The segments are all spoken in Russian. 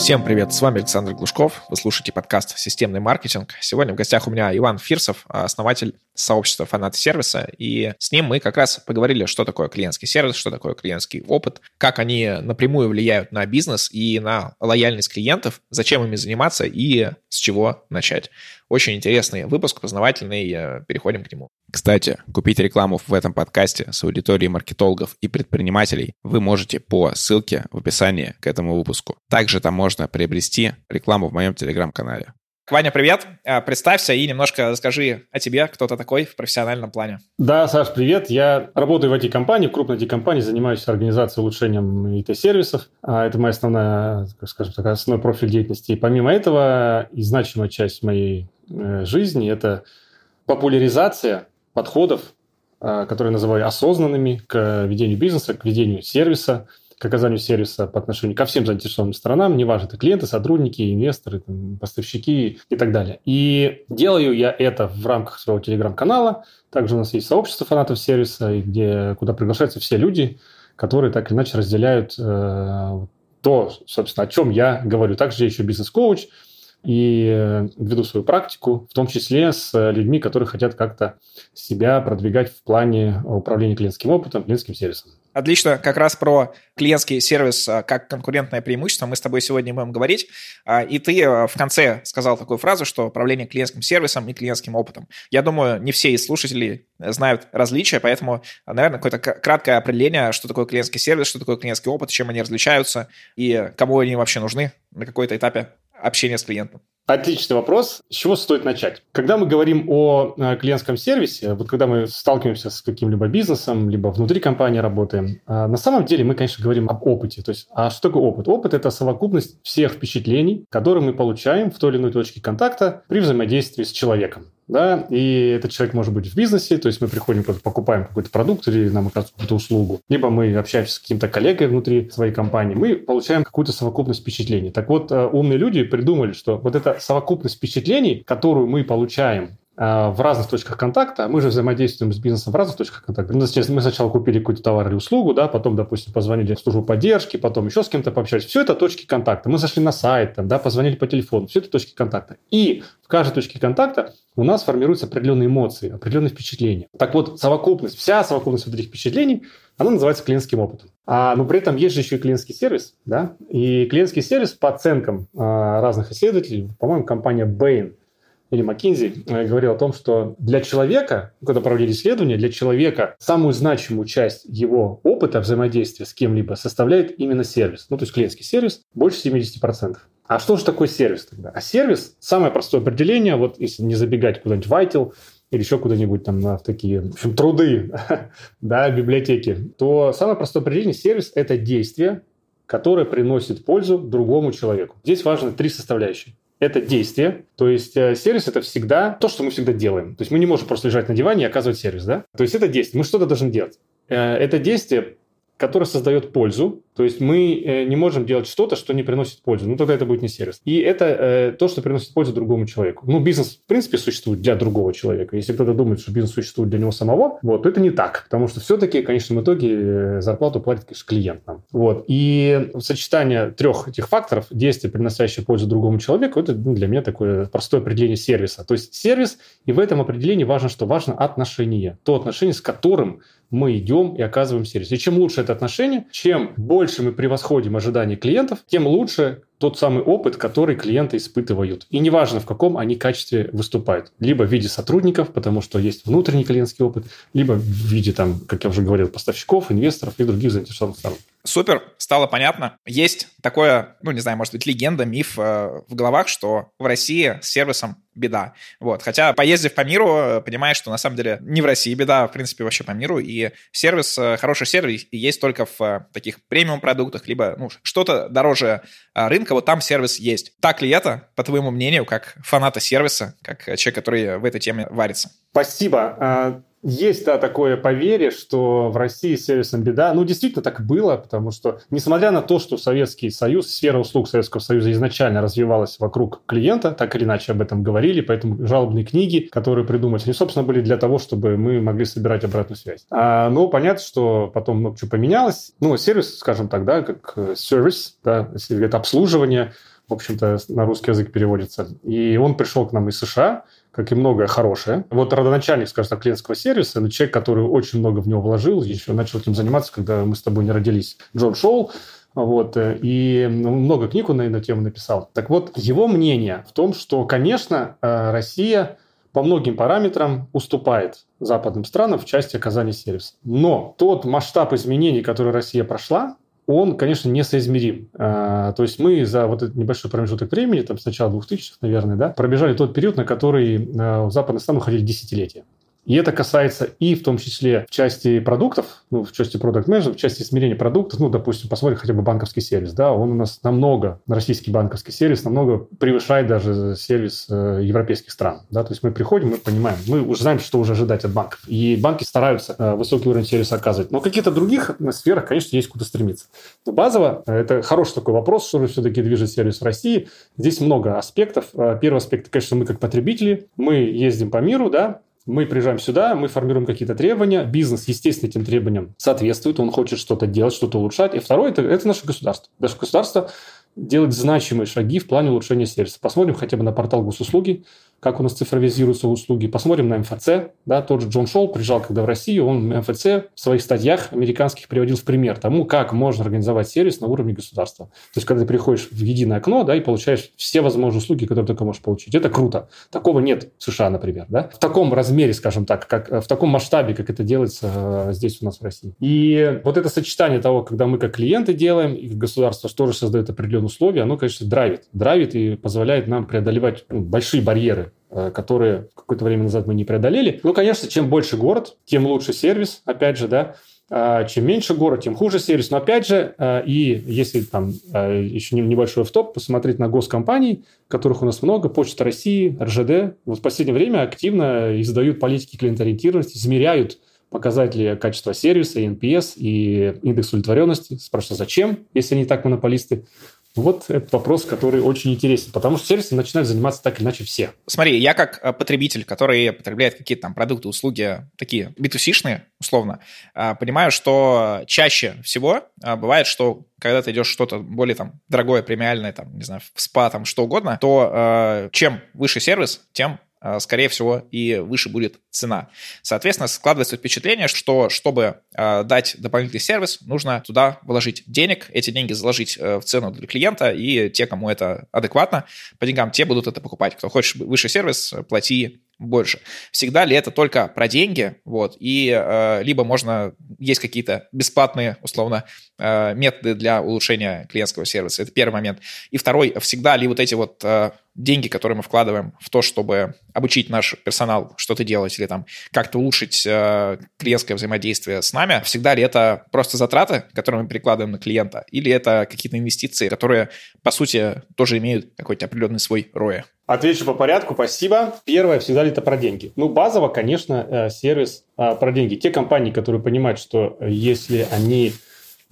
Всем привет, с вами Александр Глушков, вы слушаете подкаст «Системный маркетинг». Сегодня в гостях у меня Иван Фирсов, основатель сообщества фанаты сервиса, и с ним мы как раз поговорили, что такое клиентский сервис, что такое клиентский опыт, как они напрямую влияют на бизнес и на лояльность клиентов, зачем ими заниматься и с чего начать. Очень интересный выпуск, познавательный, переходим к нему. Кстати, купить рекламу в этом подкасте с аудиторией маркетологов и предпринимателей вы можете по ссылке в описании к этому выпуску. Также там можно приобрести рекламу в моем телеграм-канале. Ваня, привет. А, представься и немножко расскажи о тебе, кто ты такой в профессиональном плане. Да, Саш, привет. Я работаю в IT-компании, в крупной IT-компании, занимаюсь организацией улучшением IT-сервисов. А, это моя основная, скажем так, основной профиль деятельности. И помимо этого, и значимая часть моей жизни – это популяризация подходов, а, которые называю осознанными к ведению бизнеса, к ведению сервиса – к оказанию сервиса по отношению ко всем заинтересованным сторонам, неважно, это клиенты, сотрудники, инвесторы, поставщики и так далее. И делаю я это в рамках своего телеграм-канала. Также у нас есть сообщество фанатов сервиса, где, куда приглашаются все люди, которые так или иначе разделяют э, то, собственно, о чем я говорю. Также я еще бизнес-коуч и э, веду свою практику, в том числе с людьми, которые хотят как-то себя продвигать в плане управления клиентским опытом, клиентским сервисом. Отлично, как раз про клиентский сервис а, как конкурентное преимущество мы с тобой сегодня будем говорить. А, и ты в конце сказал такую фразу, что управление клиентским сервисом и клиентским опытом. Я думаю, не все из слушателей знают различия, поэтому, наверное, какое-то краткое определение, что такое клиентский сервис, что такое клиентский опыт, чем они различаются и кому они вообще нужны на какой-то этапе общения с клиентом. Отличный вопрос. С чего стоит начать? Когда мы говорим о э, клиентском сервисе, вот когда мы сталкиваемся с каким-либо бизнесом, либо внутри компании работаем, э, на самом деле мы, конечно, говорим об опыте. То есть, а что такое опыт? Опыт – это совокупность всех впечатлений, которые мы получаем в той или иной точке контакта при взаимодействии с человеком да, и этот человек может быть в бизнесе, то есть мы приходим, покупаем какой-то продукт или нам оказывают какую-то услугу, либо мы общаемся с каким-то коллегой внутри своей компании, мы получаем какую-то совокупность впечатлений. Так вот, э, умные люди придумали, что вот эта совокупность впечатлений, которую мы получаем в разных точках контакта, мы же взаимодействуем с бизнесом в разных точках контакта. Мы сначала купили какой-то товар или услугу, да, потом, допустим, позвонили в службу поддержки, потом еще с кем-то пообщались. Все это точки контакта. Мы зашли на сайт, там, да, позвонили по телефону. Все это точки контакта. И в каждой точке контакта у нас формируются определенные эмоции, определенные впечатления. Так вот, совокупность, вся совокупность вот этих впечатлений, она называется клиентским опытом. А, но при этом есть же еще и клиентский сервис, да, и клиентский сервис по оценкам а, разных исследователей, по-моему, компания Bain или McKinsey э, говорил о том, что для человека, когда проводили исследования, для человека самую значимую часть его опыта взаимодействия с кем-либо составляет именно сервис. Ну, то есть клиентский сервис больше 70%. А что же такое сервис тогда? А сервис, самое простое определение, вот если не забегать куда-нибудь в Vital или еще куда-нибудь там в такие в общем, труды, да, библиотеки, то самое простое определение сервис – это действие, которое приносит пользу другому человеку. Здесь важны три составляющие это действие. То есть э, сервис это всегда то, что мы всегда делаем. То есть мы не можем просто лежать на диване и оказывать сервис, да? То есть это действие. Мы что-то должны делать. Э, это действие который создает пользу. То есть мы э, не можем делать что-то, что не приносит пользу. Ну, тогда это будет не сервис. И это э, то, что приносит пользу другому человеку. Ну, бизнес, в принципе, существует для другого человека. Если кто-то думает, что бизнес существует для него самого, вот, то это не так. Потому что все-таки, в конечном итоге, э, зарплату платит, конечно, клиент нам. Вот. И сочетание трех этих факторов, действия, приносящие пользу другому человеку, это ну, для меня такое простое определение сервиса. То есть сервис, и в этом определении важно, что важно отношение. То отношение, с которым мы идем и оказываем сервис. И чем лучше это отношение, чем больше мы превосходим ожидания клиентов, тем лучше тот самый опыт, который клиенты испытывают. И неважно, в каком они качестве выступают. Либо в виде сотрудников, потому что есть внутренний клиентский опыт, либо в виде, там, как я уже говорил, поставщиков, инвесторов и других заинтересованных сторон. Супер, стало понятно. Есть такое, ну, не знаю, может быть, легенда, миф э, в головах, что в России с сервисом беда. Вот. Хотя, поездив по миру, понимаешь, что на самом деле не в России беда, а в принципе, вообще по миру. И сервис, э, хороший сервис есть только в э, таких премиум-продуктах, либо ну, что-то дороже э, рынка, вот там сервис есть. Так ли это, по твоему мнению, как фаната сервиса, как человек, который в этой теме варится? Спасибо. Есть, да, такое поверье, что в России с сервисом беда. Ну, действительно так было, потому что, несмотря на то, что Советский Союз, сфера услуг Советского Союза изначально развивалась вокруг клиента, так или иначе об этом говорили, поэтому жалобные книги, которые придумались, они, собственно, были для того, чтобы мы могли собирать обратную связь. А, но понятно, что потом много чего поменялось. Ну, сервис, скажем так, да, как э, сервис, да, это обслуживание, в общем-то, на русский язык переводится. И он пришел к нам из США, как и многое хорошее. Вот родоначальник, скажем так, клиентского сервиса, но человек, который очень много в него вложил, еще начал этим заниматься, когда мы с тобой не родились, Джон Шоу, вот, и много книг он на эту тему написал. Так вот, его мнение в том, что, конечно, э, Россия по многим параметрам уступает западным странам в части оказания сервиса. Но тот масштаб изменений, который Россия прошла, он, конечно, несоизмерим. А, то есть мы за вот этот небольшой промежуток времени, там с начала 2000-х, наверное, да, пробежали тот период, на который а, в западных странах уходили десятилетия. И это касается и в том числе в части продуктов, ну, в части продукт менеджмента в части измерения продуктов, ну, допустим, посмотрим хотя бы банковский сервис, да, он у нас намного, российский банковский сервис намного превышает даже сервис э, европейских стран, да, то есть мы приходим, мы понимаем, мы уже знаем, что уже ожидать от банков, и банки стараются э, высокий уровень сервиса оказывать, но в каких-то других сферах, конечно, есть куда стремиться. Но базово, э, это хороший такой вопрос, что же все-таки движет сервис в России, здесь много аспектов. Э, первый аспект, конечно, мы как потребители, мы ездим по миру, да, мы приезжаем сюда, мы формируем какие-то требования, бизнес, естественно, этим требованиям соответствует, он хочет что-то делать, что-то улучшать. И второе это, – это наше государство. Наше государство делать значимые шаги в плане улучшения сервиса. Посмотрим хотя бы на портал госуслуги, как у нас цифровизируются услуги. Посмотрим на МФЦ. Да, тот же Джон Шоу приезжал когда в Россию, он МФЦ в своих статьях американских приводил в пример тому, как можно организовать сервис на уровне государства. То есть, когда ты приходишь в единое окно да, и получаешь все возможные услуги, которые только можешь получить. Это круто. Такого нет в США, например. Да? В таком размере, скажем так, как, в таком масштабе, как это делается э, здесь у нас в России. И вот это сочетание того, когда мы как клиенты делаем, и государство тоже создает определенные условия, оно, конечно, драйвит. Драйвит и позволяет нам преодолевать ну, большие барьеры Э, которые какое-то время назад мы не преодолели. Ну, конечно, чем больше город, тем лучше сервис, опять же, да. А, чем меньше город, тем хуже сервис. Но опять же, э, и если там э, еще небольшой топ посмотреть на госкомпании, которых у нас много, Почта России, РЖД, вот в последнее время активно издают политики клиенториентированности, измеряют показатели качества сервиса, и NPS, и индекс удовлетворенности. Спрашиваю, зачем, если они так монополисты? Вот этот вопрос, который очень интересен, потому что сервисом начинают заниматься так или иначе все. Смотри, я как э, потребитель, который потребляет какие-то там продукты, услуги, такие B2C-шные, условно, э, понимаю, что чаще всего э, бывает, что когда ты идешь что-то более там дорогое, премиальное, там, не знаю, в спа, там, что угодно, то чем выше сервис, тем скорее всего, и выше будет цена. Соответственно, складывается впечатление, что чтобы а, дать дополнительный сервис, нужно туда вложить денег, эти деньги заложить э, в цену для клиента, и те, кому это адекватно по деньгам, те будут это покупать. Кто хочет выше сервис, плати больше. Всегда ли это только про деньги? Вот, и э, либо можно, есть какие-то бесплатные, условно, э, методы для улучшения клиентского сервиса. Это первый момент. И второй, всегда ли вот эти вот э, деньги, которые мы вкладываем в то, чтобы обучить наш персонал что-то делать или там как-то улучшить э, клиентское взаимодействие с нами, всегда ли это просто затраты, которые мы перекладываем на клиента, или это какие-то инвестиции, которые, по сути, тоже имеют какой-то определенный свой ROI? Отвечу по порядку, спасибо. Первое, всегда ли это про деньги? Ну, базово, конечно, э, сервис а, про деньги. Те компании, которые понимают, что э, если они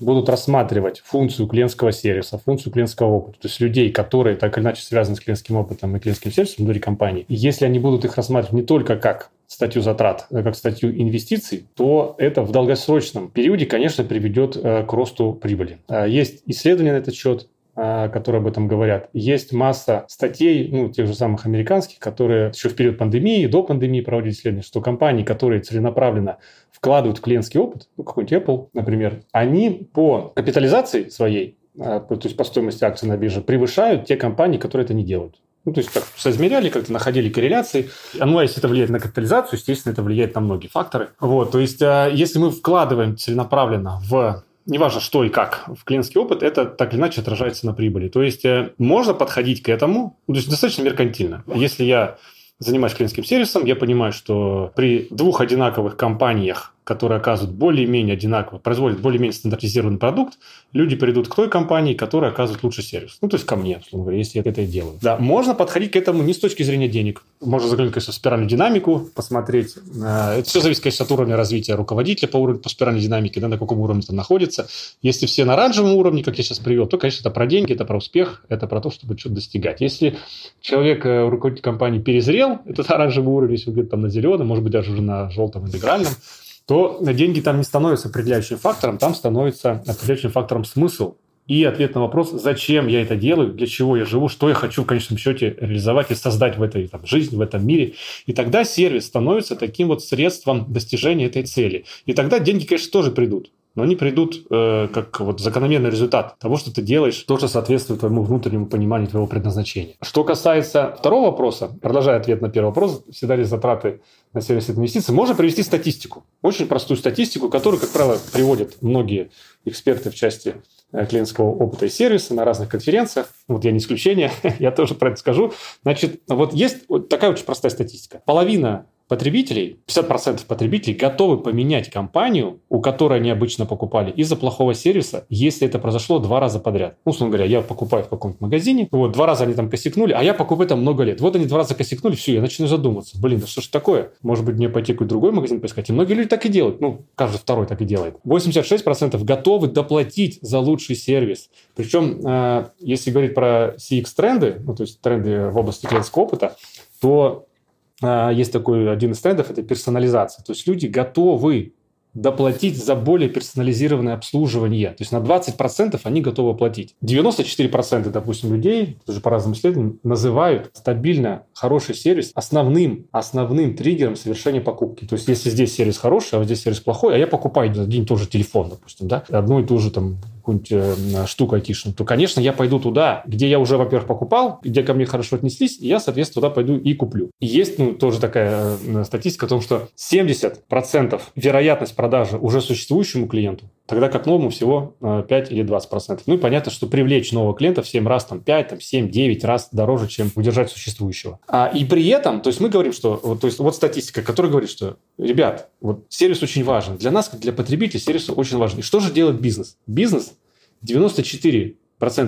будут рассматривать функцию клиентского сервиса, функцию клиентского опыта, то есть людей, которые так или иначе связаны с клиентским опытом и клиентским сервисом внутри компании, и если они будут их рассматривать не только как статью затрат, а как статью инвестиций, то это в долгосрочном периоде, конечно, приведет к росту прибыли. Есть исследования на этот счет, которые об этом говорят. Есть масса статей, ну, тех же самых американских, которые еще в период пандемии, до пандемии проводили исследования, что компании, которые целенаправленно вкладывают в клиентский опыт, ну, какой-нибудь Apple, например, они по капитализации своей, а, то есть по стоимости акций на бирже, превышают те компании, которые это не делают. Ну, то есть как соизмеряли, как-то находили корреляции. Ну, а если это влияет на капитализацию, естественно, это влияет на многие факторы. Вот, то есть а, если мы вкладываем целенаправленно в неважно что и как, в клиентский опыт, это так или иначе отражается на прибыли. То есть э, можно подходить к этому, то есть достаточно меркантильно. Если я занимаюсь клиентским сервисом, я понимаю, что при двух одинаковых компаниях, которые оказывают более-менее одинаково, производят более-менее стандартизированный продукт, люди придут к той компании, которая оказывает лучший сервис. Ну, то есть ко мне, условно говоря, если я это делаю. Да, можно подходить к этому не с точки зрения денег. Можно заглянуть, конечно, в спиральную динамику, посмотреть. Э, это все зависит, конечно, от уровня развития руководителя по уровню, по спиральной динамике, да, на каком уровне там находится. Если все на оранжевом уровне, как я сейчас привел, то, конечно, это про деньги, это про успех, это про то, чтобы что-то достигать. Если человек, э, руководитель компании, перезрел этот оранжевый уровень, если он где-то там на зеленом, может быть, даже уже на желтом интегральном, то деньги там не становятся определяющим фактором, там становится определяющим фактором смысл. И ответ на вопрос, зачем я это делаю, для чего я живу, что я хочу в конечном счете реализовать и создать в этой там, жизни, в этом мире. И тогда сервис становится таким вот средством достижения этой цели. И тогда деньги, конечно, тоже придут но они придут э, как вот закономерный результат того, что ты делаешь, то, что соответствует твоему внутреннему пониманию твоего предназначения. Что касается второго вопроса, продолжая ответ на первый вопрос, всегда ли затраты на сервис инвестиций, можно привести статистику. Очень простую статистику, которую, как правило, приводят многие эксперты в части э, клиентского опыта и сервиса на разных конференциях. Вот я не исключение, я тоже про это скажу. Значит, вот есть вот такая очень простая статистика. Половина потребителей, 50% потребителей готовы поменять компанию, у которой они обычно покупали, из-за плохого сервиса, если это произошло два раза подряд. Ну, условно говоря, я покупаю в каком-то магазине, вот, два раза они там косякнули, а я покупаю там много лет. Вот они два раза косякнули, все, я начну задуматься. Блин, да что ж такое? Может быть, мне пойти какой-то другой магазин поискать? И многие люди так и делают. Ну, каждый второй так и делает. 86% готовы доплатить за лучший сервис. Причем, э, если говорить про CX-тренды, ну, то есть тренды в области клиентского опыта, то есть такой один из трендов, это персонализация. То есть люди готовы доплатить за более персонализированное обслуживание. То есть на 20% они готовы платить. 94%, допустим, людей, тоже по разным исследованиям, называют стабильно хороший сервис основным, основным триггером совершения покупки. То есть если здесь сервис хороший, а вот здесь сервис плохой, а я покупаю один и тот же телефон, допустим, да, одну и ту же там какую-нибудь э, штуку айтишную, то, конечно, я пойду туда, где я уже, во-первых, покупал, где ко мне хорошо отнеслись, и я, соответственно, туда пойду и куплю. И есть, ну, тоже такая э, статистика о том, что 70% вероятность продажи уже существующему клиенту, тогда как новому всего 5 э, или 20%. Ну и понятно, что привлечь нового клиента в 7 раз, там, 5, там, 7, 9 раз дороже, чем удержать существующего. А, и при этом, то есть мы говорим, что, вот, то есть вот статистика, которая говорит, что, ребят, вот сервис очень важен. Для нас, как для потребителей, сервис очень важен. И что же делает бизнес? Бизнес 94%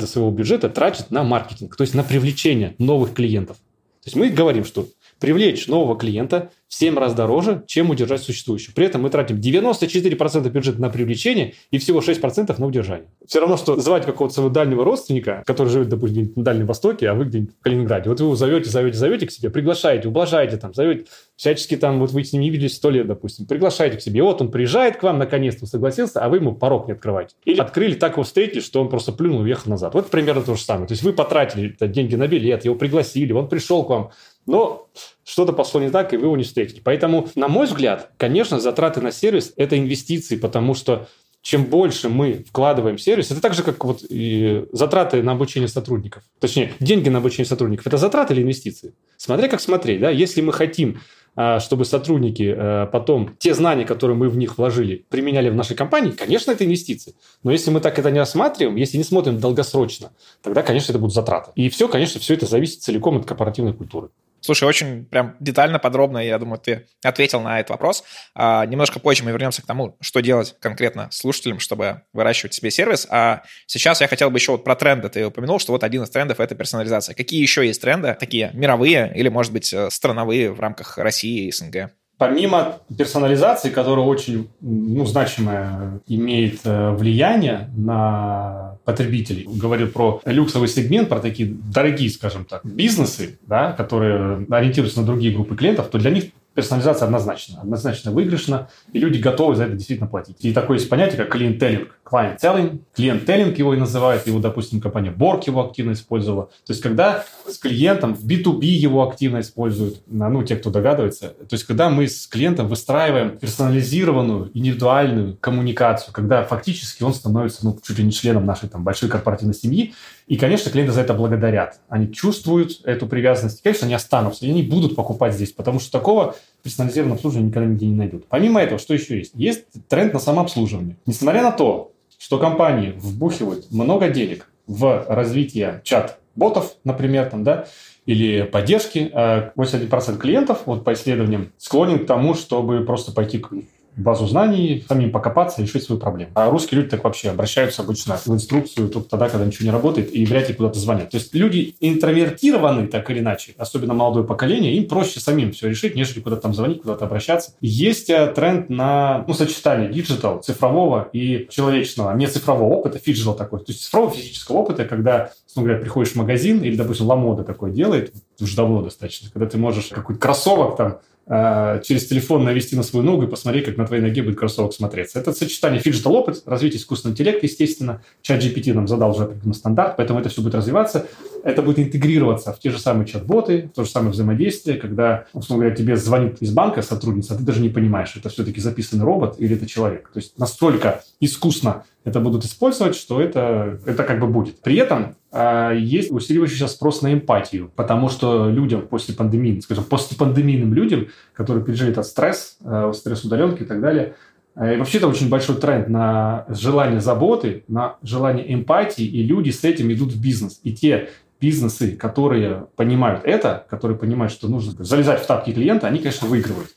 своего бюджета тратит на маркетинг, то есть на привлечение новых клиентов. То есть мы говорим, что привлечь нового клиента в 7 раз дороже, чем удержать существующего. При этом мы тратим 94% бюджета на привлечение и всего 6% на удержание. Все равно, что звать какого-то своего дальнего родственника, который живет, допустим, на Дальнем Востоке, а вы где-нибудь в Калининграде. Вот вы его зовете, зовете, зовете к себе, приглашаете, ублажаете, там, зовете, всячески там, вот вы с ним не виделись сто лет, допустим, приглашаете к себе. Вот он приезжает к вам, наконец-то согласился, а вы ему порог не открываете. Или открыли, так его встретили, что он просто плюнул и уехал назад. Вот примерно то же самое. То есть вы потратили деньги на билет, его пригласили, он пришел к вам, но что-то пошло не так, и вы его не встретите. Поэтому, на мой взгляд, конечно, затраты на сервис – это инвестиции, потому что чем больше мы вкладываем в сервис, это так же, как вот и затраты на обучение сотрудников. Точнее, деньги на обучение сотрудников – это затраты или инвестиции? Смотря как смотреть. Да? Если мы хотим а, чтобы сотрудники а, потом те знания, которые мы в них вложили, применяли в нашей компании, конечно, это инвестиции. Но если мы так это не рассматриваем, если не смотрим долгосрочно, тогда, конечно, это будут затраты. И все, конечно, все это зависит целиком от корпоративной культуры. Слушай, очень прям детально, подробно, я думаю, ты ответил на этот вопрос. А, немножко позже мы вернемся к тому, что делать конкретно слушателям, чтобы выращивать себе сервис. А сейчас я хотел бы еще вот про тренды. Ты упомянул, что вот один из трендов — это персонализация. Какие еще есть тренды, такие мировые или, может быть, э, страновые в рамках России и СНГ? Помимо персонализации, которая очень ну, значимое имеет э, влияние на потребителей, говорил про люксовый сегмент, про такие дорогие, скажем так, бизнесы, да, которые ориентируются на другие группы клиентов, то для них персонализация однозначно, однозначно выигрышна, и люди готовы за это действительно платить. И такое есть понятие, как клиентеллинг. Client-telling, клиент-теллинг его и называют, его, допустим, компания Borg его активно использовала. То есть, когда с клиентом в B2B его активно используют, ну, те, кто догадывается, то есть, когда мы с клиентом выстраиваем персонализированную, индивидуальную коммуникацию, когда фактически он становится, ну, чуть ли не членом нашей там большой корпоративной семьи, и, конечно, клиенты за это благодарят. Они чувствуют эту привязанность. Конечно, они останутся, и они будут покупать здесь, потому что такого персонализированного обслуживания никогда нигде не найдут. Помимо этого, что еще есть? Есть тренд на самообслуживание. Несмотря на то, что компании вбухивают много денег в развитие чат-ботов, например, там, да, или поддержки, 81% а клиентов, вот по исследованиям, склонен к тому, чтобы просто пойти к базу знаний, самим покопаться решить свою проблему. А русские люди так вообще обращаются обычно в инструкцию только тогда, когда ничего не работает, и вряд ли куда-то звонят. То есть люди интровертированы так или иначе, особенно молодое поколение, им проще самим все решить, нежели куда-то там звонить, куда-то обращаться. Есть э, тренд на ну, сочетание digital, цифрового и человечного, не цифрового опыта, phygital такой. То есть цифрового физического опыта, когда, ну, говоря, приходишь в магазин, или, допустим, Lamoda такое делает, уже давно достаточно, когда ты можешь какой-то кроссовок там через телефон навести на свою ногу и посмотреть, как на твоей ноге будет кроссовок смотреться. Это сочетание phygital опыт, развитие искусственного интеллекта, естественно. ChatGPT нам задал уже определенный стандарт, поэтому это все будет развиваться. Это будет интегрироваться в те же самые чат-боты, в то же самое взаимодействие, когда, условно говоря, тебе звонит из банка сотрудница, а ты даже не понимаешь, это все-таки записанный робот или это человек. То есть настолько искусно это будут использовать, что это, это как бы будет. При этом э, есть усиливающийся спрос на эмпатию, потому что людям после пандемии, скажем, постпандемийным людям, которые пережили этот стресс, э, стресс удаленки и так далее, э, и вообще это очень большой тренд на желание заботы, на желание эмпатии, и люди с этим идут в бизнес. И те бизнесы, которые понимают это, которые понимают, что нужно залезать в тапки клиента, они, конечно, выигрывают.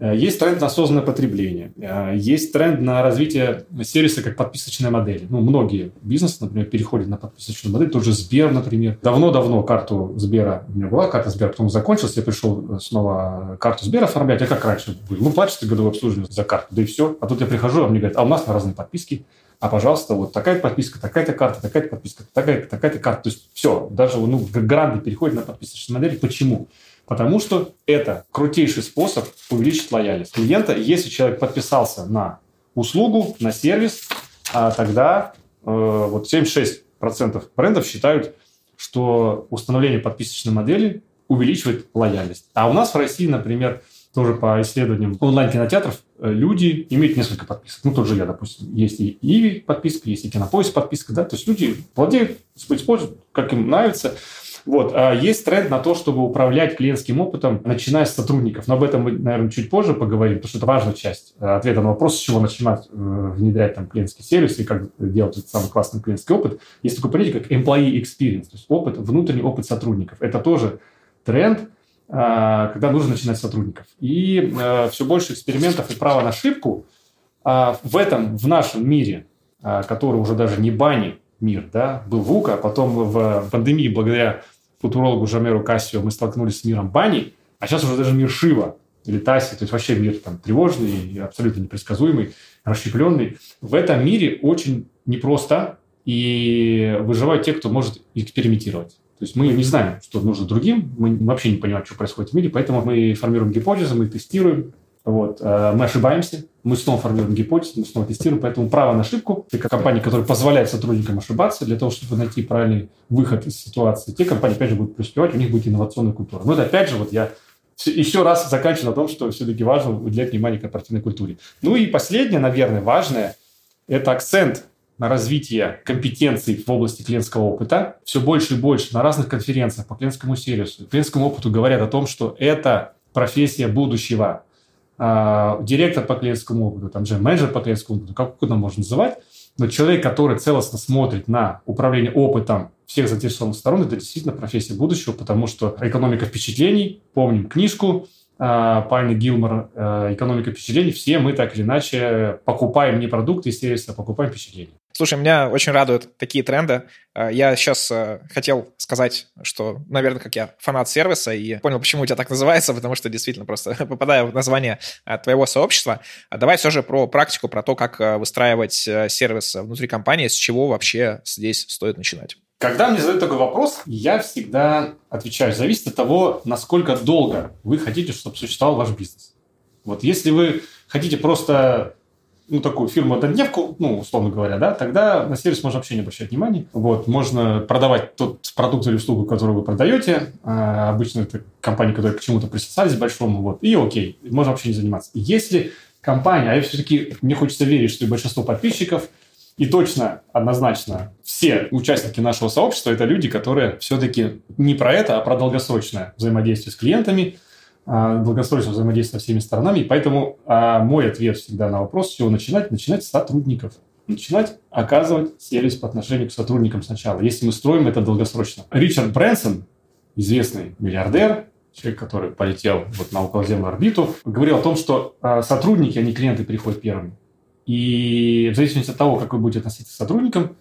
Э, есть тренд на осознанное потребление. Э, есть тренд на развитие сервиса как подписочная модель. Ну, многие бизнесы, например, переходят на подписочную модель. Тот же Сбер, например. Давно-давно карту Сбера, у меня была карта Сбера, потом закончилась, я пришел снова карту Сбера оформлять. А как раньше было? Ну, платишь ты годовое обслуживание за карту, да и все. А тут я прихожу, а мне говорят, а у нас разные подписки. А, пожалуйста, вот такая подписка, такая-то карта, такая-то подписка, такая-то такая карта. То есть все, даже ну, гранды переходят на подписочную модель. Почему? Потому что это крутейший способ увеличить лояльность клиента. Если человек подписался на услугу, на сервис, а тогда э, вот 76% брендов считают, что установление подписочной модели увеличивает лояльность. А у нас в России, например, тоже по исследованиям онлайн-кинотеатров, э, люди имеют несколько подписок. Ну, тот же я, допустим, есть и Иви подписка, есть и Кинопоиск подписка, да, то есть люди владеют, используют, как им нравится. Вот. А есть тренд на то, чтобы управлять клиентским опытом, начиная с сотрудников. Но об этом мы, наверное, чуть позже поговорим, потому что это важная часть э, ответа на вопрос, с чего начинать э, внедрять там клиентский сервис и как делать этот самый классный клиентский опыт. Есть такое понятие, как employee experience, то есть опыт, внутренний опыт сотрудников. Это тоже тренд, э, когда нужно начинать с сотрудников. И все больше экспериментов и права на ошибку в этом, в нашем мире, который уже даже не бани мир, да, был ВУК, а потом в пандемии благодаря футурологу Жамеру Кассио мы столкнулись с миром бани, а сейчас уже даже мир Шива или Таси, то есть вообще мир там тревожный, абсолютно непредсказуемый, расщепленный. В этом мире очень непросто, и выживают те, кто может экспериментировать. То есть мы не знаем, что нужно другим, мы вообще не понимаем, что происходит в мире, поэтому мы формируем гипотезы, мы тестируем, вот. Э, мы ошибаемся, мы снова формируем гипотезы, мы снова тестируем, поэтому право на ошибку, те компании, которые позволяют сотрудникам ошибаться для того, чтобы найти правильный выход из ситуации, те компании, опять же, будут преуспевать, у них будет инновационная культура. Но это, опять же, вот я еще раз заканчиваю на том, что все-таки важно уделять внимание корпоративной культуре. Ну и последнее, наверное, важное, это акцент на развитие компетенций в области клиентского опыта. Все больше и больше на разных конференциях по клиентскому сервису, клиентскому опыту говорят о том, что это профессия будущего. А, директор по клиентскому опыту, там же менеджер по клиентскому опыту, как угодно можно называть, но человек, который целостно смотрит на управление опытом всех заинтересованных сторон, это действительно профессия будущего, потому что экономика впечатлений, помним книжку, а, Пайна Гилмор а, «Экономика впечатлений», все мы так или иначе покупаем не продукты и сервисы, а покупаем впечатления. Слушай, меня очень радуют такие тренды. А, я сейчас э, хотел сказать, что, наверное, как я фанат сервиса, и понял, почему у тебя так называется, потому что действительно просто попадаю в название э, твоего сообщества. А давай все же про практику, про то, как э, выстраивать сервис внутри компании, с чего вообще здесь стоит начинать. Когда мне задают такой вопрос, я всегда отвечаю, зависит от того, насколько долго вы хотите, чтобы существовал ваш бизнес. Вот если вы хотите просто ну, такую фирму однодневку, ну, условно говоря, да, тогда на сервис можно вообще не обращать внимания. Вот, можно продавать тот продукт или услугу, которую вы продаете. А, обычно это компании, которые к чему-то присосались большому, вот, и окей, можно вообще не заниматься. Если компания, а я все-таки, мне хочется верить, что и большинство подписчиков, и точно, однозначно, все участники нашего сообщества – это люди, которые все-таки не про это, а про долгосрочное взаимодействие с клиентами – а, долгосрочного взаимодействия со всеми сторонами. И поэтому а, мой ответ всегда на вопрос, с чего начинать, начинать с сотрудников. Начинать оказывать сервис по отношению к сотрудникам сначала, если мы строим это долгосрочно. Ричард Брэнсон, известный миллиардер, человек, который полетел вот на околоземную орбиту, говорил о том, что э, сотрудники, а не клиенты, приходят первыми. И в зависимости от того, как вы будете относиться к сотрудникам,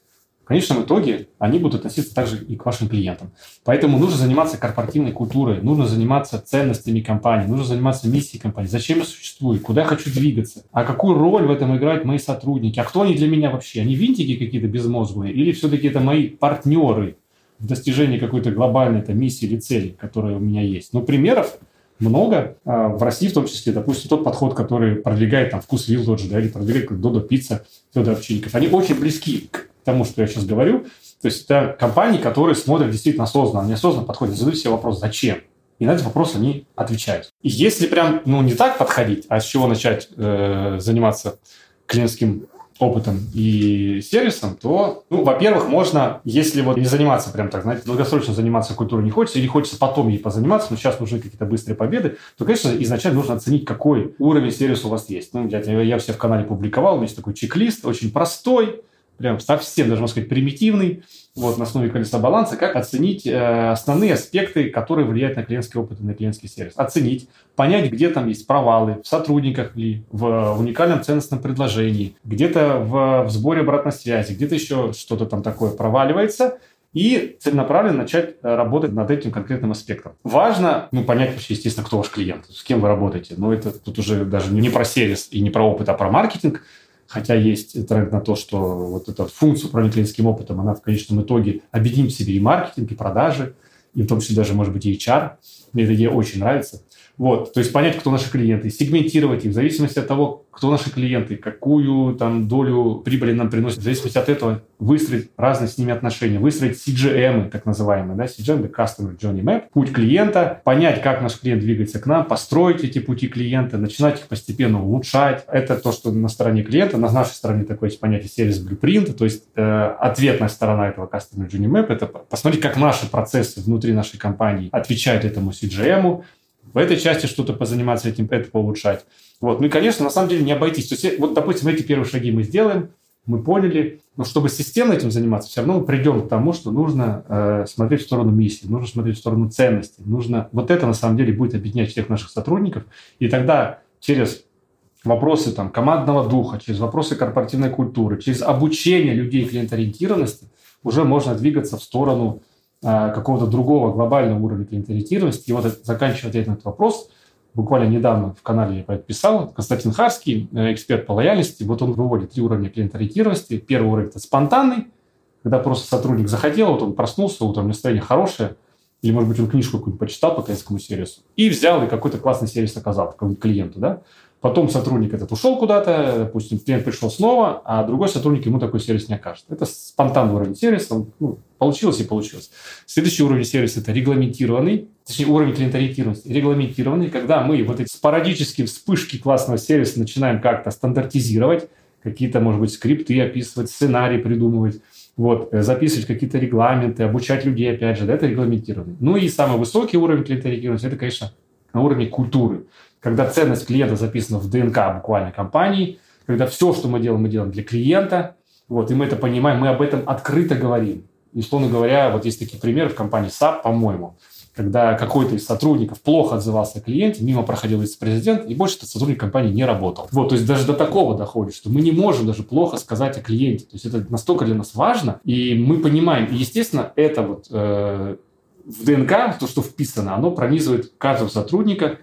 в конечном итоге они будут относиться также и к вашим клиентам. Поэтому нужно заниматься корпоративной культурой, нужно заниматься ценностями компании, нужно заниматься миссией компании. Зачем я существую, куда я хочу двигаться, а какую роль в этом играют мои сотрудники, а кто они для меня вообще? Они винтики какие-то безмозглые или все-таки это мои партнеры в достижении какой-то глобальной там, миссии или цели, которая у меня есть? Ну, примеров много. А, в России в том числе, допустим, тот подход, который продвигает там вкус вилл тот же, да, или продвигает Додо Пицца Федор Овчинников, они очень близки к тому, что я сейчас говорю. То есть это компании, которые смотрят действительно осознанно, они осознанно подходят, задают себе вопрос, зачем? И на этот вопрос они отвечают. И если прям ну, не так подходить, а с чего начать э, заниматься клиентским опытом и сервисом, то, ну, во-первых, можно, если вот не заниматься прям так, знаете, долгосрочно заниматься культурой не хочется, или хочется потом ей позаниматься, но сейчас нужны какие-то быстрые победы, то, конечно, изначально нужно оценить, какой уровень сервиса у вас есть. Ну, я, я все в канале публиковал, у меня есть такой чек-лист, очень простой, прям совсем, даже можно сказать, примитивный, вот, на основе колеса баланса, как оценить э, основные аспекты, которые влияют на клиентский опыт и на клиентский сервис. Оценить, понять, где там есть провалы, в сотрудниках ли, в уникальном ценностном предложении, где-то в, в сборе обратной связи, где-то еще что-то там такое проваливается, и целенаправленно начать э, работать над этим конкретным аспектом. Важно, ну, понять вообще, естественно, кто ваш клиент, с кем вы работаете. Но это тут уже даже не про сервис и не про опыт, а про маркетинг – Хотя есть тренд на то, что вот эта функция управления клиентским опытом, она в конечном итоге объединит в себе и маркетинг, и продажи, и в том числе даже, может быть, и HR. Мне эта идея очень нравится. Вот, то есть понять, кто наши клиенты, сегментировать их в зависимости от того, кто наши клиенты, какую там долю прибыли нам приносят, в зависимости от этого выстроить разные с ними отношения, выстроить CGM, так называемые, да, CGM, это Customer Journey Map, путь клиента, понять, как наш клиент двигается к нам, построить эти пути клиента, начинать их постепенно улучшать. Это то, что на стороне клиента, на нашей стороне такое есть понятие сервис блюпринта, то есть э, ответная сторона этого Customer Journey Map, это посмотреть, как наши процессы внутри нашей компании отвечают этому CGM, в этой части что-то позаниматься этим, это поулучшать. Вот. Ну и, конечно, на самом деле не обойтись. То есть, вот, допустим, эти первые шаги мы сделаем, мы поняли, но чтобы системно этим заниматься, все равно мы придем к тому, что нужно э, смотреть в сторону миссии, нужно смотреть в сторону ценностей, нужно... Вот это, на самом деле, будет объединять всех наших сотрудников, и тогда через вопросы там, командного духа, через вопросы корпоративной культуры, через обучение людей клиенториентированности уже можно двигаться в сторону какого-то другого глобального уровня клиенториентированности. И вот заканчивая ответ на этот вопрос, буквально недавно в канале я подписал, Константин Харский, э, эксперт по лояльности, вот он выводит три уровня клиенториентированности. Первый уровень – это спонтанный, когда просто сотрудник захотел, вот он проснулся, утром настроение хорошее, или, может быть, он книжку какую-нибудь почитал по клиентскому сервису, и взял, и какой-то классный сервис оказал клиенту, да. Потом сотрудник этот ушел куда-то, допустим, клиент пришел снова, а другой сотрудник ему такой сервис не окажет. Это спонтанный уровень сервиса, ну, получилось и получилось. Следующий уровень сервиса – это регламентированный, точнее, уровень клиенториентированности, регламентированный, когда мы вот эти спорадические вспышки классного сервиса начинаем как-то стандартизировать, какие-то, может быть, скрипты описывать, сценарии придумывать, вот, э, записывать какие-то регламенты, обучать людей, опять же, да, это регламентированный. Ну и самый высокий уровень клиенториентированности – это, конечно, на уровне культуры когда ценность клиента записана в ДНК буквально компании, когда все, что мы делаем, мы делаем для клиента, вот, и мы это понимаем, мы об этом открыто говорим. И, условно говоря, вот есть такие примеры в компании SAP, по-моему, когда какой-то из сотрудников плохо отзывался о клиенте, мимо проходил вице-президент, и больше этот сотрудник компании не работал. Вот, то есть даже до такого доходит, что мы не можем даже плохо сказать о клиенте. То есть это настолько для нас важно, и мы понимаем, и, естественно, это вот э, в ДНК, то, что вписано, оно пронизывает каждого сотрудника,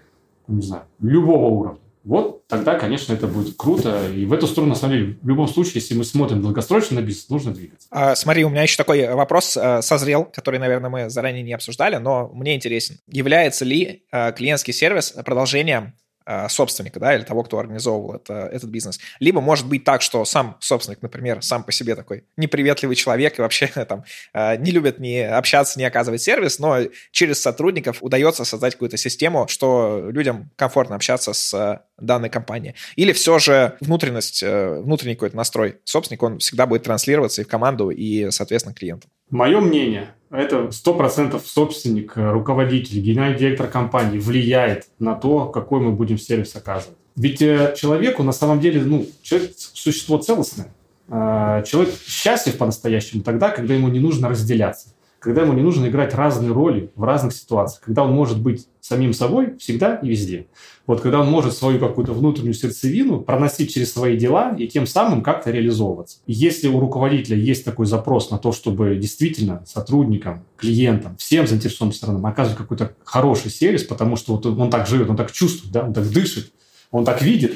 не знаю, любого уровня. Вот тогда, конечно, это будет круто. И в эту сторону, на самом деле, в любом случае, если мы смотрим долгосрочно на бизнес, нужно двигаться. А, смотри, у меня еще такой вопрос а, созрел, который, наверное, мы заранее не обсуждали, но мне интересен. Является ли а, клиентский сервис продолжением Э, собственника, да, или того, кто организовывал это, этот бизнес. Либо может быть так, что сам собственник, например, сам по себе такой неприветливый человек и вообще там э, не любит ни общаться, не оказывать сервис, но через сотрудников удается создать какую-то систему, что людям комфортно общаться с э, данной компанией. Или все же внутренность, внутренний какой-то настрой собственника, он всегда будет транслироваться и в команду, и, соответственно, клиентам. Мое мнение, это 100% собственник, э, руководитель, генеральный директор компании влияет на то, какой мы будем сервис оказывать. Ведь э, человеку на самом деле, ну, человек существо целостное. Человек счастлив по-настоящему тогда, когда ему не нужно разделяться когда ему не нужно играть разные роли в разных ситуациях, когда он может быть самим собой всегда и везде. Вот когда он может свою какую-то внутреннюю сердцевину проносить через свои дела и тем самым как-то реализовываться. Если у руководителя есть такой запрос на то, чтобы действительно сотрудникам, клиентам, всем заинтересованным сторонам оказывать какой-то хороший сервис, потому что вот он так живет, он так чувствует, да, он так дышит, он так видит,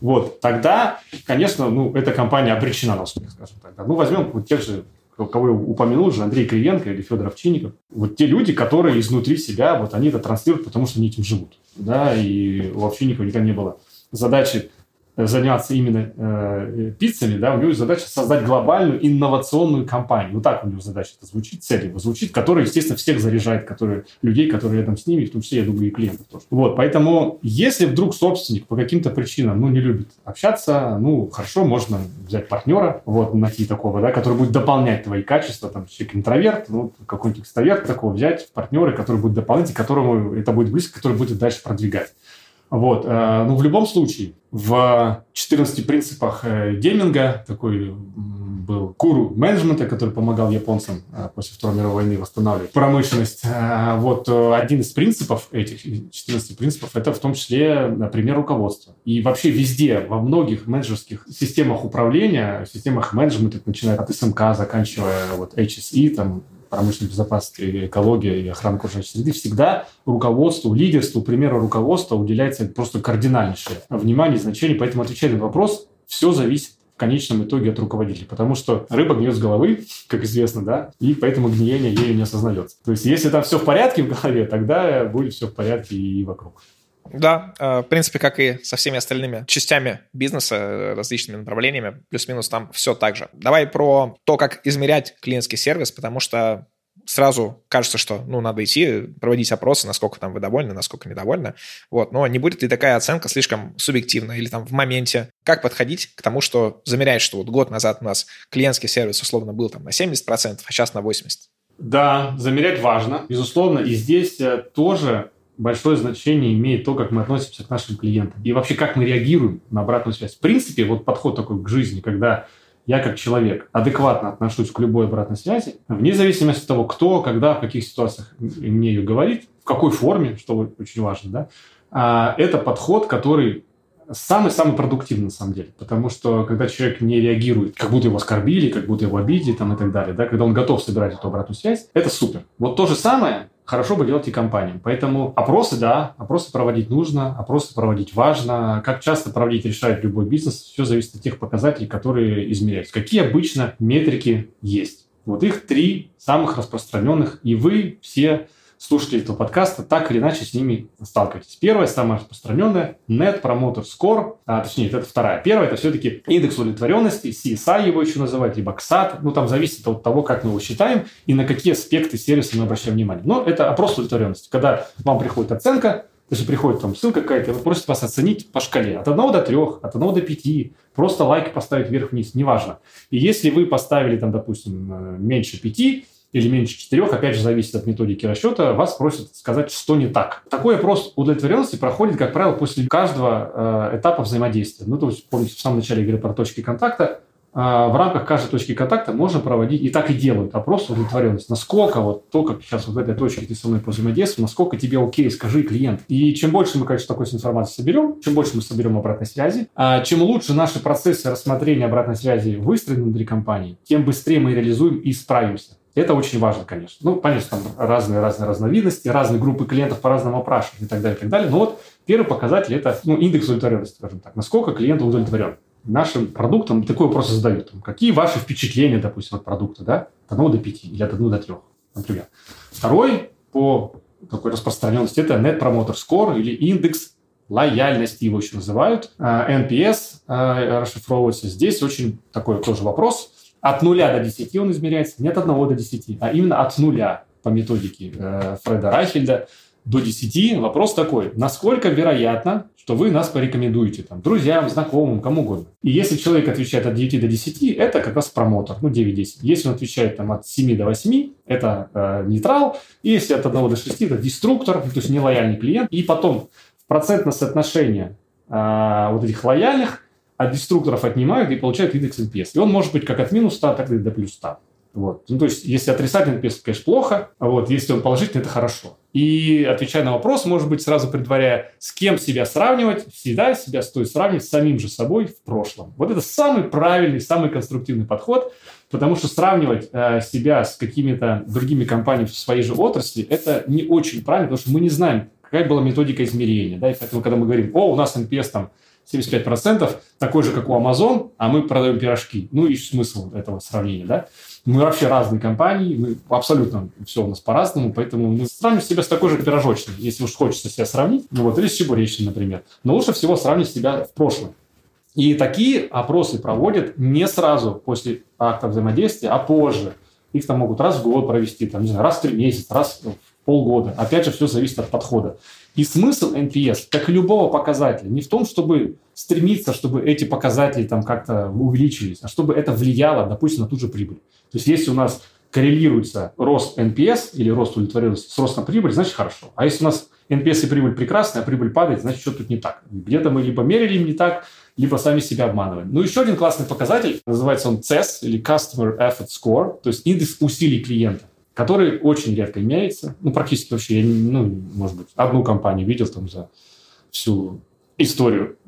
вот, тогда, конечно, ну, эта компания обречена на успех, скажем так. Ну, возьмем вот тех же кого я упомянул же, Андрей Кривенко или Федор Овчинников. Вот те люди, которые изнутри себя, вот они это транслируют, потому что они этим живут. Да, и у Овчинникова никогда не было задачи заниматься именно э, пиццами, да, у него задача создать глобальную инновационную компанию. Вот так у него задача это звучит, цель его звучит, которая, естественно, всех заряжает, которые, людей, которые рядом с ними, в том числе, я думаю, и клиентов тоже. Вот, поэтому, если вдруг собственник по каким-то причинам, ну, не любит общаться, ну, хорошо, можно взять партнера, вот, найти такого, да, который будет дополнять твои качества, там, человек интроверт, ну, какой-нибудь экстраверт такого взять партнеры, который будет дополнять, и которому это будет близко, который будет дальше продвигать. Вот. Э, ну, в любом случае, в 14 принципах э, гейминга такой был куру менеджмента, который помогал японцам э, после Второй мировой войны восстанавливать промышленность. Вот один из принципов этих 14 принципов – это в том числе, например, руководство. И вообще везде, во многих менеджерских системах управления, системах менеджмента, начиная от СМК, заканчивая вот HSE, там, промышленной безопасности, экология и охрана окружающей среды, всегда руководству, лидерству, примеру руководства уделяется просто кардинальнейшее внимание и значение. Поэтому, отвечая на вопрос, все зависит в конечном итоге от руководителя. Потому что рыба гниет с головы, как известно, да, и поэтому гниение ею не осознается. То есть, если там все в порядке в голове, тогда будет все в порядке и вокруг. Да, э, в принципе, как и со всеми остальными частями бизнеса, э, различными направлениями, плюс-минус там все так же. Давай про то, как измерять клиентский сервис, потому что сразу кажется, что ну, надо идти, проводить опросы, насколько там вы довольны, насколько недовольны. Вот. Но не будет ли такая оценка слишком субъективна или там в моменте? Как подходить к тому, что замерять, что вот год назад у нас клиентский сервис условно был там на 70%, а сейчас на 80%? Да, замерять важно, безусловно. И здесь э, тоже большое значение имеет то, как мы относимся к нашим клиентам. И вообще, как мы реагируем на обратную связь. В принципе, вот подход такой к жизни, когда я как человек адекватно отношусь к любой обратной связи, вне зависимости от того, кто, когда, в каких ситуациях мне ее говорит, в какой форме, что очень важно, да, а, это подход, который самый-самый продуктивный на самом деле. Потому что когда человек не реагирует, как будто его оскорбили, как будто его обидели там, и так далее, да, когда он готов собирать эту обратную связь, это супер. Вот то же самое хорошо бы делать и компаниям. Поэтому опросы, да, опросы проводить нужно, опросы проводить важно. Как часто проводить решает любой бизнес, все зависит от тех показателей, которые измеряются. Какие обычно метрики есть? Вот их три самых распространенных, и вы все слушатели этого подкаста так или иначе с ними сталкиваетесь. Первая, самая распространенная, Net Promoter Score, а, точнее, это вторая. Первая, это все-таки индекс удовлетворенности, CSI его еще называют, либо XAT, ну, там зависит от того, как мы его считаем и на какие аспекты сервиса мы обращаем внимание. Но это опрос удовлетворенности, когда вам приходит оценка, если приходит там ссылка какая-то, вы просит вас оценить по шкале от 1 до 3, от 1 до 5, просто лайки поставить вверх-вниз, неважно. И если вы поставили там, допустим, э, меньше 5, или меньше четырех, опять же, зависит от методики расчета, вас просят сказать, что не так. Такой опрос удовлетворенности проходит, как правило, после каждого э, этапа взаимодействия. Ну, то есть, помните, в самом начале я говорил про точки контакта, э, в рамках каждой точки контакта можно проводить, и так и делают, опрос удовлетворенности. Насколько вот то, как сейчас вот в этой точке ты со мной взаимодействуешь, насколько тебе окей, скажи клиент. И чем больше мы, конечно, такой информации соберем, чем больше мы соберем обратной связи, а чем лучше наши процессы рассмотрения обратной связи выстроены внутри компании, тем быстрее мы реализуем и справимся. Это очень важно, конечно. Ну, понятно, там разные-разные разновидности, разные группы клиентов по-разному опрашивают и так далее, и так далее. Но вот первый показатель – это ну, индекс удовлетворенности, скажем так. Насколько клиент удовлетворен. Нашим продуктом такой вопрос задают. Там, какие ваши впечатления, допустим, от продукта, да? От 1 до 5 или от 1 до 3, например. Второй по такой распространенности – это Net Promoter Score или индекс лояльности его еще называют. NPS а, расшифровывается. Здесь очень такой тоже вопрос – от нуля до 10 он измеряется, не от 1 до 10, а именно от нуля по методике э, Фреда Райхельда до 10. Вопрос такой, насколько вероятно, что вы нас порекомендуете там, друзьям, знакомым, кому угодно. И если человек отвечает от 9 до 10, это как раз промотор, ну 9-10. Если он отвечает там, от 7 до 8, это э, нейтрал. И если от 1 до 6, это деструктор, то есть нелояльный клиент. И потом процентное соотношение э, вот этих лояльных от деструкторов отнимают и получают индекс NPS. И он может быть как от минус 100, так и до плюс 100. Вот. Ну, то есть, если отрицательный NPS, конечно, плохо, а вот если он положительный, это хорошо. И отвечая на вопрос, может быть, сразу предваряя, с кем себя сравнивать, всегда себя стоит сравнивать с самим же собой в прошлом. Вот это самый правильный, самый конструктивный подход, потому что сравнивать э, себя с какими-то другими компаниями в своей же отрасли, это не очень правильно, потому что мы не знаем, какая была методика измерения. Да? И поэтому, когда мы говорим, о, у нас NPS там 75%, такой же, как у Amazon, а мы продаем пирожки. Ну и смысл этого сравнения, да? Мы вообще разные компании, мы абсолютно все у нас по-разному, поэтому мы сравним себя с такой же пирожочной, если уж хочется себя сравнить, ну вот, или с чебуречной, например. Но лучше всего сравнить себя в прошлом. И такие опросы проводят не сразу после акта взаимодействия, а позже. Их там могут раз в год провести, там, не знаю, раз в три месяца, раз в полгода. Опять же, все зависит от подхода. И смысл NPS, как и любого показателя, не в том, чтобы стремиться, чтобы эти показатели там как-то увеличились, а чтобы это влияло, допустим, на ту же прибыль. То есть если у нас коррелируется рост NPS или рост удовлетворенности с ростом прибыли, значит хорошо. А если у нас NPS и прибыль прекрасная, а прибыль падает, значит что тут не так. Где-то мы либо мерили не так, либо сами себя обманываем. Ну, еще один классный показатель, называется он CES, или Customer Effort Score, то есть индекс усилий клиента, который очень редко меняется. Ну, практически вообще, я, ну, может быть, одну компанию видел там за всю историю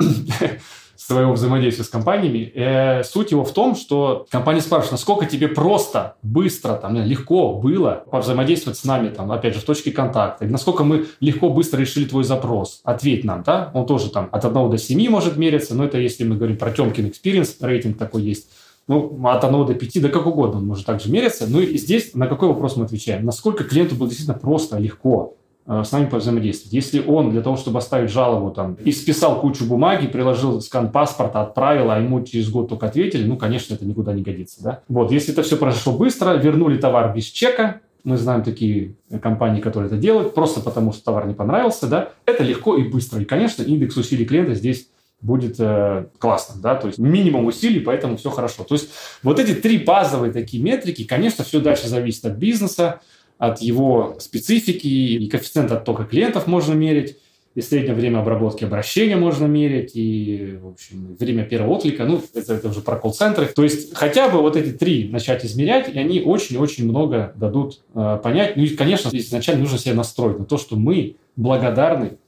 своего взаимодействия с компаниями. Э, суть его в том, что компания спрашивает, насколько тебе просто, быстро, там, легко было взаимодействовать с нами, там, опять же, в точке контакта, насколько мы легко, быстро решили твой запрос. Ответь нам, да? Он тоже там от 1 до 7 может мериться, но это если мы говорим про Темкин Experience, рейтинг такой есть. Ну, от 1 до 5, да как угодно он может также мериться. Ну и здесь на какой вопрос мы отвечаем? Насколько клиенту было действительно просто, легко Э, с нами взаимодействовать. Если он для того, чтобы оставить жалобу, там, исписал кучу бумаги, приложил скан паспорта, отправил, а ему через год только ответили, ну, конечно, это никуда не годится. Да? Вот, если это все произошло быстро, вернули товар без чека, мы знаем такие компании, которые это делают, просто потому что товар не понравился, да, это легко и быстро. И, конечно, индекс усилий клиента здесь будет э, классным, да, то есть минимум усилий, поэтому все хорошо. То есть вот эти три базовые такие метрики, конечно, все дальше зависит от бизнеса, от его специфики, и коэффициент оттока клиентов можно мерить, и среднее время обработки обращения можно мерить, и, в общем, время первого отклика, ну, это, это уже про колл-центры. То есть хотя бы вот эти три начать измерять, и они очень-очень много дадут э, понять. Ну и, конечно, изначально нужно себя настроить на то, что мы благодарны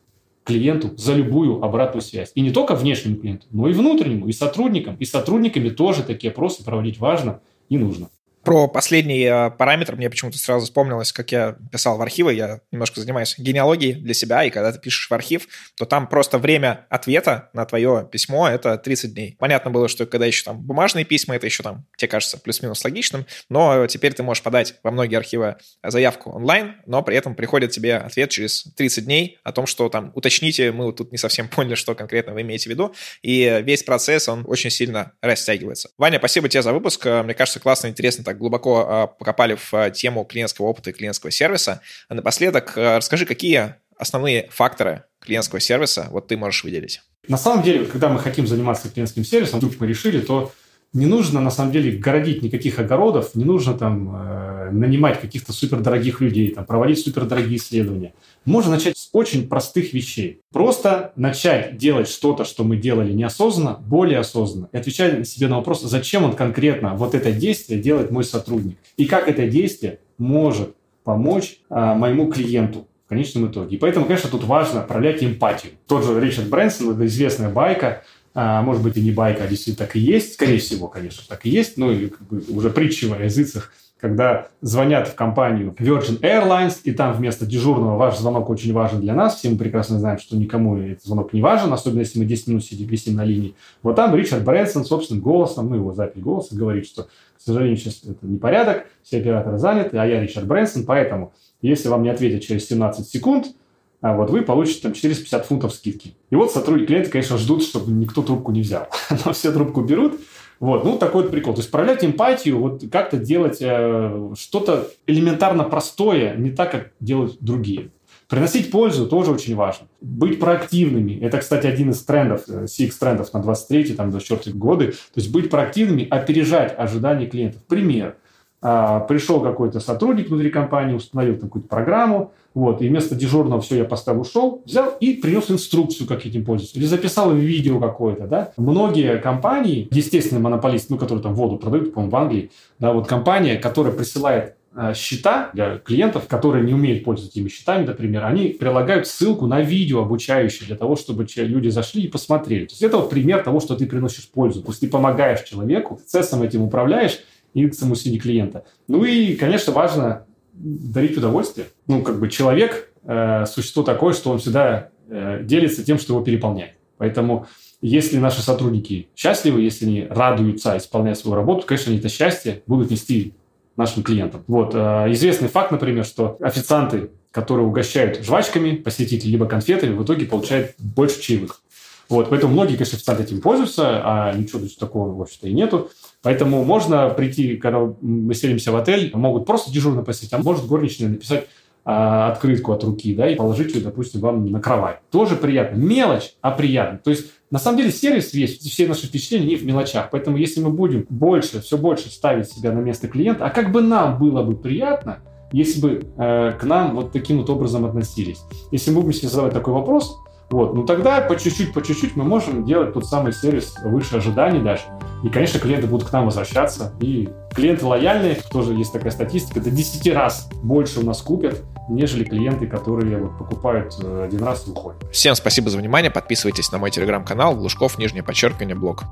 клиенту за любую обратную связь. И не только внешнему клиенту, но и внутреннему, и сотрудникам. И сотрудниками тоже такие опросы проводить важно и нужно. Про последний э, параметр мне почему-то сразу вспомнилось, как я писал в архивы, я немножко занимаюсь генеалогией для себя, и когда ты пишешь в архив, то там просто время ответа на твое письмо — это 30 дней. Понятно было, что когда еще там бумажные письма, это еще там, тебе кажется, плюс-минус логичным, но теперь ты можешь подать во многие архивы заявку онлайн, но при этом приходит тебе ответ через 30 дней о том, что там уточните, мы тут не совсем поняли, что конкретно вы имеете в виду, и весь процесс, он очень сильно растягивается. Ваня, спасибо тебе за выпуск, мне кажется, классно, интересно так глубоко а, покопали в а, тему клиентского опыта и клиентского сервиса. А напоследок расскажи, какие основные факторы клиентского сервиса вот ты можешь выделить? На самом деле, когда мы хотим заниматься клиентским сервисом, вдруг мы решили, то не нужно, на самом деле, городить никаких огородов, не нужно там э, нанимать каких-то супердорогих людей, там, проводить супердорогие исследования. Можно начать с очень простых вещей. Просто начать делать что-то, что мы делали неосознанно, более осознанно. И отвечать себе на вопрос, зачем он конкретно вот это действие делает мой сотрудник. И как это действие может помочь э, моему клиенту в конечном итоге. И поэтому, конечно, тут важно проявлять эмпатию. Тот же Ричард Брэнсон, это известная байка, а, может быть, и не байка, а действительно так и есть. Скорее всего, конечно, так и есть. Ну, и как бы уже притчи во языцах, когда звонят в компанию Virgin Airlines, и там вместо дежурного ваш звонок очень важен для нас. Все мы прекрасно знаем, что никому этот звонок не важен, особенно если мы 10 минут сидим, висим на линии. Вот там Ричард Брэнсон собственным голосом, ну, его запись голоса, говорит, что, к сожалению, сейчас это непорядок, все операторы заняты, а я Ричард Брэнсон, поэтому, если вам не ответят через 17 секунд, вот вы получите там 450 фунтов скидки. И вот сотрудники клиента, конечно, ждут, чтобы никто трубку не взял. Но все трубку берут. Вот, ну, такой вот прикол. То есть проявлять эмпатию, вот как-то делать э, что-то элементарно простое, не так, как делают другие. Приносить пользу тоже очень важно. Быть проактивными. Это, кстати, один из трендов, CX э, трендов на 23 там, 24 годы. То есть быть проактивными, опережать ожидания клиентов. Пример. а, пришел какой-то сотрудник внутри компании, установил какую-то программу, вот, и вместо дежурного все, я поставил, ушел, взял и принес инструкцию, как этим пользоваться. Или записал видео какое-то, да. Многие компании, естественно, монополист, ну, которые там воду продают, по-моему, в Англии, да, вот компания, которая присылает а, счета для клиентов, которые не умеют пользоваться этими счетами, например, они прилагают ссылку на видео обучающее для того, чтобы люди зашли и посмотрели. То есть это вот пример того, что ты приносишь пользу. То есть ты помогаешь человеку, процессом этим управляешь, и к самому среди клиента. Ну и, конечно, важно дарить удовольствие. Ну, как бы человек э, существо такое, что он всегда э, делится тем, что его переполняет. Поэтому если наши сотрудники счастливы, если они радуются, исполняя свою работу, конечно, они это счастье будут нести нашим клиентам. Вот. Э, известный факт, например, что официанты, которые угощают жвачками посетителей либо конфетами, в итоге получают больше чаевых. Вот. Поэтому многие, конечно, официанты этим пользуются, а ничего такого, в общем-то, и нету. Поэтому можно прийти, когда мы селимся в отель, могут просто дежурно посетить, а может горничная написать а, открытку от руки, да, и положить ее, допустим, вам на кровать. Тоже приятно. Мелочь, а приятно. То есть, на самом деле, сервис весь, все наши впечатления не в мелочах. Поэтому, если мы будем больше, все больше ставить себя на место клиента, а как бы нам было бы приятно, если бы э, к нам вот таким вот образом относились. Если мы будем себе задавать такой вопрос, вот, ну тогда по чуть-чуть, по чуть-чуть мы можем делать тот самый сервис выше ожиданий даже. И, конечно, клиенты будут к нам возвращаться. И клиенты лояльные, тоже есть такая статистика, до 10 раз больше у нас купят, нежели клиенты, которые вот покупают э, один раз и уходят. Всем спасибо за внимание. Подписывайтесь на мой телеграм-канал Глушков, нижнее подчеркивание, блог.